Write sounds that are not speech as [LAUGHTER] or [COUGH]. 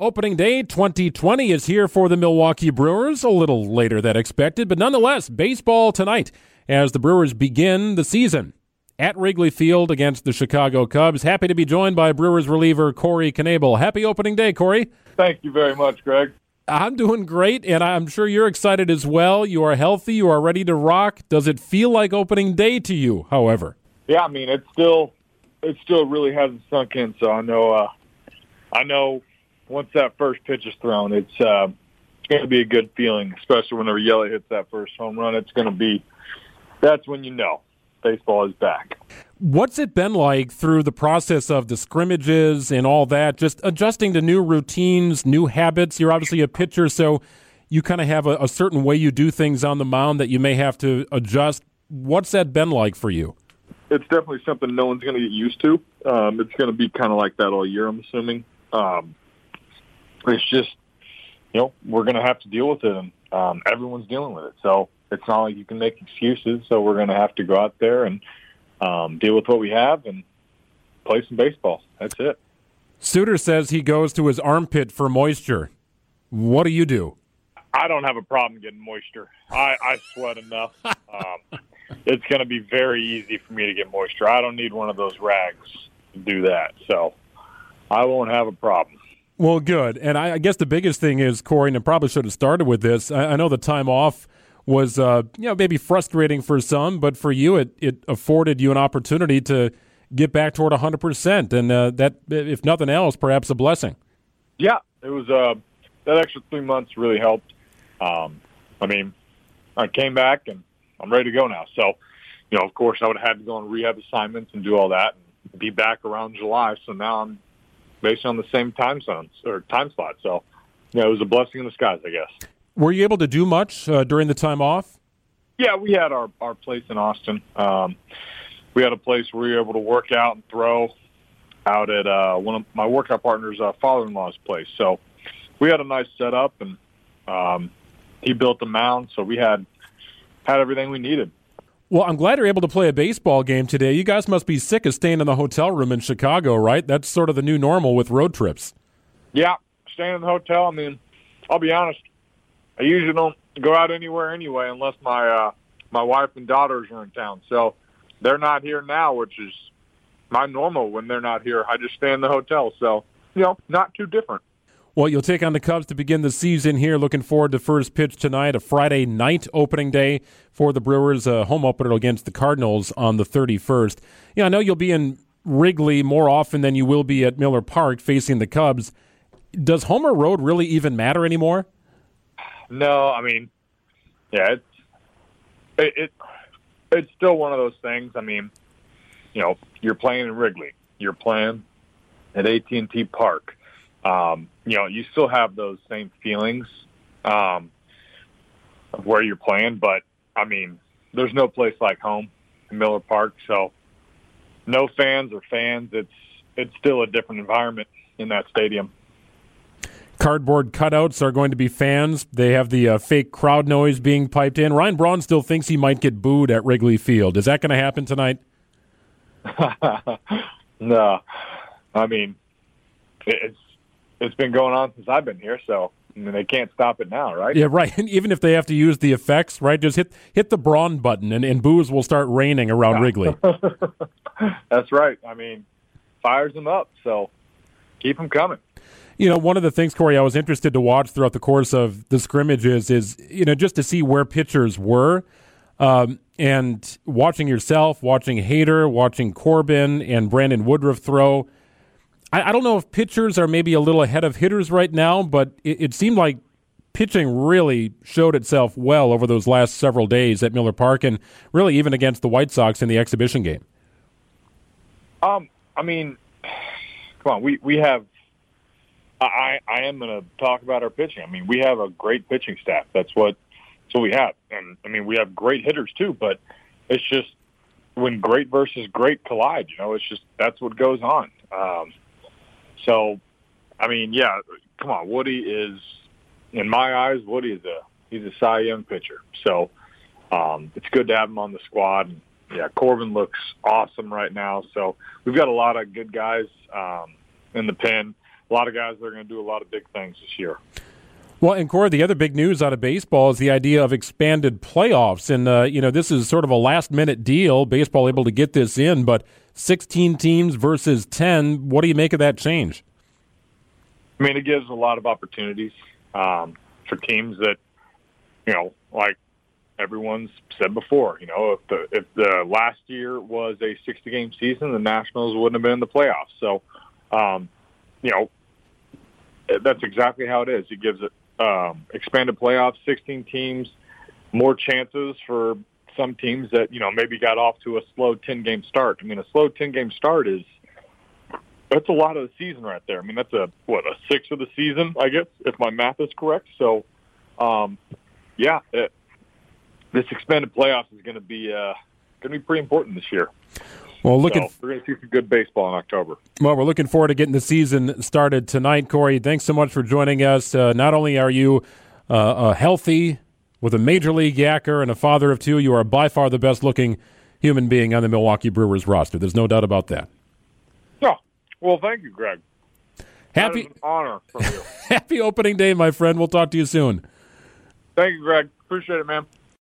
Opening day 2020 is here for the Milwaukee Brewers, a little later than expected, but nonetheless, baseball tonight as the Brewers begin the season at Wrigley Field against the Chicago Cubs. Happy to be joined by Brewers reliever Corey Knebel. Happy opening day, Corey. Thank you very much, Greg. I'm doing great, and I'm sure you're excited as well. You are healthy. You are ready to rock. Does it feel like opening day to you, however? Yeah, I mean, it still, it still really hasn't sunk in. So I know, uh, I know once that first pitch is thrown, it's uh, going to be a good feeling, especially whenever Yelich hits that first home run. It's going to be that's when you know baseball is back. What's it been like through the process of the scrimmages and all that, just adjusting to new routines, new habits? You're obviously a pitcher, so you kind of have a, a certain way you do things on the mound that you may have to adjust. What's that been like for you? It's definitely something no one's going to get used to. Um, it's going to be kind of like that all year, I'm assuming. Um, it's just, you know, we're going to have to deal with it, and um, everyone's dealing with it. So it's not like you can make excuses. So we're going to have to go out there and um, deal with what we have and play some baseball. That's it. Suter says he goes to his armpit for moisture. What do you do? I don't have a problem getting moisture. I, I sweat enough. [LAUGHS] Um, it's going to be very easy for me to get moisture. I don't need one of those rags to do that. So I won't have a problem. Well, good. And I, I, guess the biggest thing is, Corey, and I probably should have started with this. I, I know the time off was, uh, you know, maybe frustrating for some, but for you, it, it afforded you an opportunity to get back toward 100%. And uh, that, if nothing else, perhaps a blessing. Yeah, it was, uh, that extra three months really helped. Um, I mean, I came back and I'm ready to go now. So, you know, of course, I would have had to go on rehab assignments and do all that and be back around July. So now I'm based on the same time zones or time slot. So, yeah, it was a blessing in the skies, I guess. Were you able to do much uh, during the time off? Yeah, we had our our place in Austin. Um, we had a place where we were able to work out and throw out at uh, one of my workout partners' uh, father-in-law's place. So we had a nice setup, and um, he built the mound, so we had had everything we needed. Well, I'm glad you're able to play a baseball game today. You guys must be sick of staying in the hotel room in Chicago, right? That's sort of the new normal with road trips. Yeah, staying in the hotel. I mean, I'll be honest. I usually don't go out anywhere anyway unless my uh, my wife and daughters are in town. So they're not here now, which is my normal when they're not here. I just stay in the hotel. So you know, not too different. Well, you'll take on the Cubs to begin the season here. Looking forward to first pitch tonight, a Friday night opening day for the Brewers, a home opener against the Cardinals on the 31st. Yeah, I know you'll be in Wrigley more often than you will be at Miller Park facing the Cubs. Does Homer Road really even matter anymore? No, I mean, yeah, it's it, it it's still one of those things. I mean, you know, you're playing in Wrigley, you're playing at AT&T Park um, you know, you still have those same feelings um, of where you're playing, but I mean, there's no place like home in Miller Park. So, no fans or fans, it's it's still a different environment in that stadium. Cardboard cutouts are going to be fans. They have the uh, fake crowd noise being piped in. Ryan Braun still thinks he might get booed at Wrigley Field. Is that going to happen tonight? [LAUGHS] no, I mean, it's it's been going on since I've been here, so I mean, they can't stop it now, right? Yeah, right. [LAUGHS] And even if they have to use the effects, right, just hit hit the Braun button, and, and boos will start raining around yeah. Wrigley. [LAUGHS] That's right. I mean, fires them up, so keep them coming. You know, one of the things, Corey, I was interested to watch throughout the course of the scrimmages is, you know, just to see where pitchers were. Um, and watching yourself, watching Hader, watching Corbin and Brandon Woodruff throw, I, I, don't know if pitchers are maybe a little ahead of hitters right now, but it, it seemed like pitching really showed itself well over those last several days at Miller Park, and really even against the White Sox in the exhibition game. Um, I mean, [SIGHS] come on, we we have. I I am going to talk about our pitching. I mean, we have a great pitching staff. That's what what we have, and I mean, we have great hitters too. But it's just when great versus great collide. You know, it's just that's what goes on. Um, so, I mean, yeah, come on, Woody is, in my eyes, Woody is a he's a Cy Young pitcher. So, um, it's good to have him on the squad. Yeah, Corbin looks awesome right now. So we've got a lot of good guys um, in the pen. a lot of guys that are going to do a lot of big things this year. Well, and Corey, the other big news out of baseball is the idea of expanded playoffs, and uh, you know this is sort of a last-minute deal. Baseball able to get this in, but 16 teams versus 10. What do you make of that change? I mean, it gives a lot of opportunities um, for teams that, you know, like everyone's said before. You know, if the if the last year was a 60 game season, the Nationals wouldn't have been in the playoffs. So, um, you know, that's exactly how it is. It gives it um, expanded playoffs, 16 teams, more chances for some teams that you know maybe got off to a slow 10 game start. I mean, a slow 10 game start is that's a lot of the season right there. I mean, that's a what a sixth of the season, I guess, if my math is correct. So, um, yeah, it, this expanded playoffs is going to be uh, going to be pretty important this year. Well, looking, so we're going to see some good baseball in October. Well, we're looking forward to getting the season started tonight, Corey. Thanks so much for joining us. Uh, not only are you uh, a healthy with a major league yacker and a father of two, you are by far the best looking human being on the Milwaukee Brewers roster. There's no doubt about that. Yeah. Well, thank you, Greg. Happy honor from you. [LAUGHS] Happy opening day, my friend. We'll talk to you soon. Thank you, Greg. Appreciate it, man.